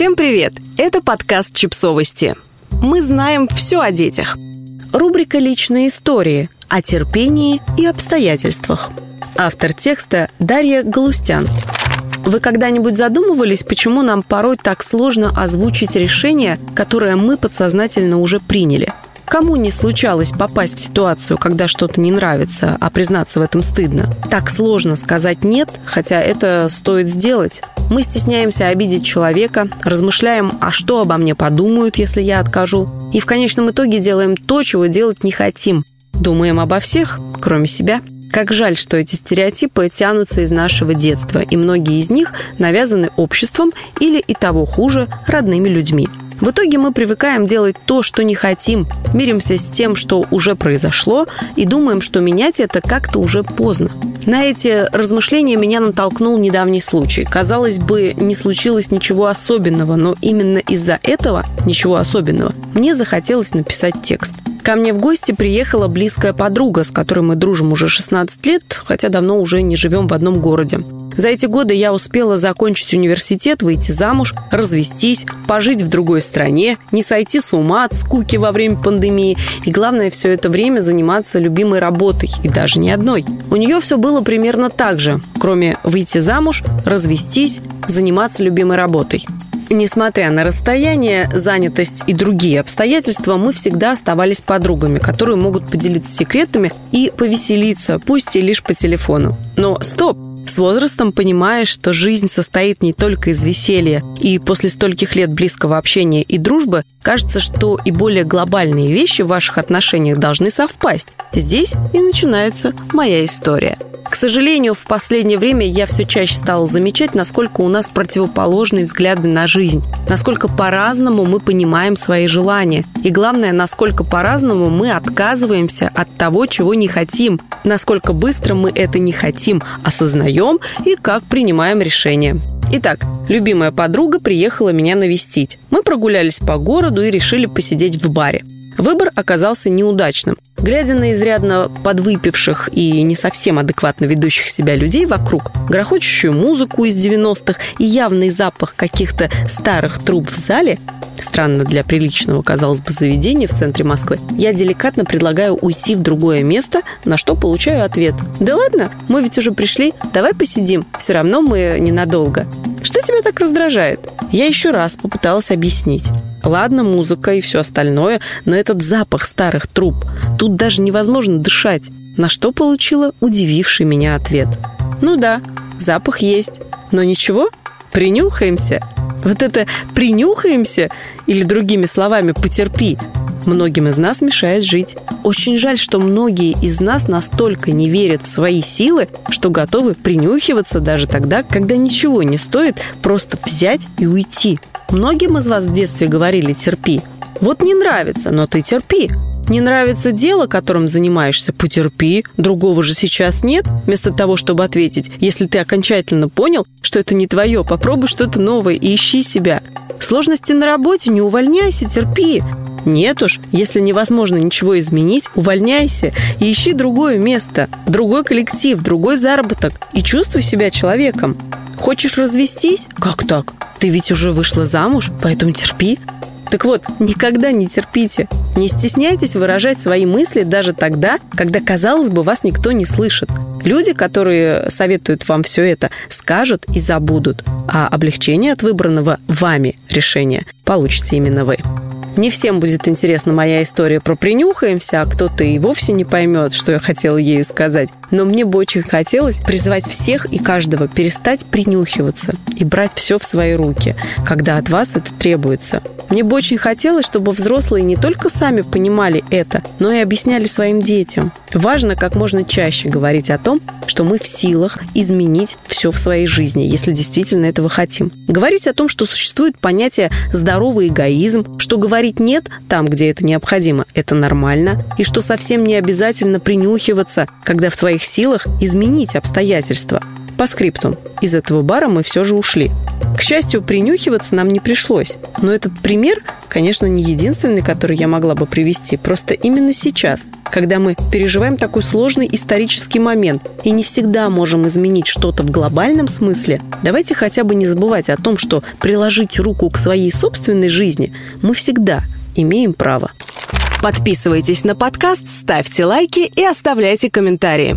Всем привет! Это подкаст «Чипсовости». Мы знаем все о детях. Рубрика «Личные истории» о терпении и обстоятельствах. Автор текста Дарья Галустян. Вы когда-нибудь задумывались, почему нам порой так сложно озвучить решение, которое мы подсознательно уже приняли – Кому не случалось попасть в ситуацию, когда что-то не нравится, а признаться в этом стыдно? Так сложно сказать «нет», хотя это стоит сделать. Мы стесняемся обидеть человека, размышляем, а что обо мне подумают, если я откажу. И в конечном итоге делаем то, чего делать не хотим. Думаем обо всех, кроме себя. Как жаль, что эти стереотипы тянутся из нашего детства, и многие из них навязаны обществом или, и того хуже, родными людьми. В итоге мы привыкаем делать то, что не хотим, миримся с тем, что уже произошло, и думаем, что менять это как-то уже поздно. На эти размышления меня натолкнул недавний случай. Казалось бы, не случилось ничего особенного, но именно из-за этого ничего особенного мне захотелось написать текст. Ко мне в гости приехала близкая подруга, с которой мы дружим уже 16 лет, хотя давно уже не живем в одном городе. За эти годы я успела закончить университет, выйти замуж, развестись, пожить в другой стране, не сойти с ума от скуки во время пандемии и, главное, все это время заниматься любимой работой, и даже не одной. У нее все было примерно так же, кроме выйти замуж, развестись, заниматься любимой работой. Несмотря на расстояние, занятость и другие обстоятельства, мы всегда оставались подругами, которые могут поделиться секретами и повеселиться, пусть и лишь по телефону. Но стоп! С возрастом понимаешь, что жизнь состоит не только из веселья, и после стольких лет близкого общения и дружбы кажется, что и более глобальные вещи в ваших отношениях должны совпасть. Здесь и начинается моя история – к сожалению, в последнее время я все чаще стала замечать, насколько у нас противоположные взгляды на жизнь, насколько по-разному мы понимаем свои желания, и главное, насколько по-разному мы отказываемся от того, чего не хотим, насколько быстро мы это не хотим, осознаем и как принимаем решения. Итак, любимая подруга приехала меня навестить. Мы прогулялись по городу и решили посидеть в баре. Выбор оказался неудачным. Глядя на изрядно подвыпивших и не совсем адекватно ведущих себя людей вокруг, грохочущую музыку из 90-х и явный запах каких-то старых труб в зале, странно для приличного, казалось бы, заведения в центре Москвы, я деликатно предлагаю уйти в другое место, на что получаю ответ. «Да ладно, мы ведь уже пришли, давай посидим, все равно мы ненадолго». Что тебя так раздражает? Я еще раз попыталась объяснить. Ладно, музыка и все остальное, но этот запах старых труб. Тут даже невозможно дышать. На что получила удививший меня ответ. Ну да, запах есть. Но ничего, принюхаемся. Вот это «принюхаемся» или другими словами «потерпи» многим из нас мешает жить. Очень жаль, что многие из нас настолько не верят в свои силы, что готовы принюхиваться даже тогда, когда ничего не стоит просто взять и уйти. Многим из вас в детстве говорили «терпи». Вот не нравится, но ты терпи. Не нравится дело, которым занимаешься, потерпи, другого же сейчас нет. Вместо того, чтобы ответить, если ты окончательно понял, что это не твое, попробуй что-то новое и ищи себя. Сложности на работе, не увольняйся, терпи. Нет уж, если невозможно ничего изменить, увольняйся и ищи другое место, другой коллектив, другой заработок и чувствуй себя человеком. Хочешь развестись? Как так? Ты ведь уже вышла замуж, поэтому терпи. Так вот, никогда не терпите. Не стесняйтесь выражать свои мысли даже тогда, когда, казалось бы, вас никто не слышит. Люди, которые советуют вам все это, скажут и забудут, а облегчение от выбранного вами решения получите именно вы. Не всем будет интересна моя история про «принюхаемся», а кто-то и вовсе не поймет, что я хотела ею сказать. Но мне бы очень хотелось призвать всех и каждого перестать принюхиваться и брать все в свои руки, когда от вас это требуется. Мне бы очень хотелось, чтобы взрослые не только сами понимали это, но и объясняли своим детям. Важно как можно чаще говорить о том, что мы в силах изменить все в своей жизни, если действительно этого хотим. Говорить о том, что существует понятие «здоровый эгоизм», что говорить говорить «нет» там, где это необходимо, это нормально, и что совсем не обязательно принюхиваться, когда в твоих силах изменить обстоятельства. По скрипту. Из этого бара мы все же ушли. К счастью, принюхиваться нам не пришлось. Но этот пример, конечно, не единственный, который я могла бы привести. Просто именно сейчас, когда мы переживаем такой сложный исторический момент и не всегда можем изменить что-то в глобальном смысле, давайте хотя бы не забывать о том, что приложить руку к своей собственной жизни мы всегда имеем право. Подписывайтесь на подкаст, ставьте лайки и оставляйте комментарии.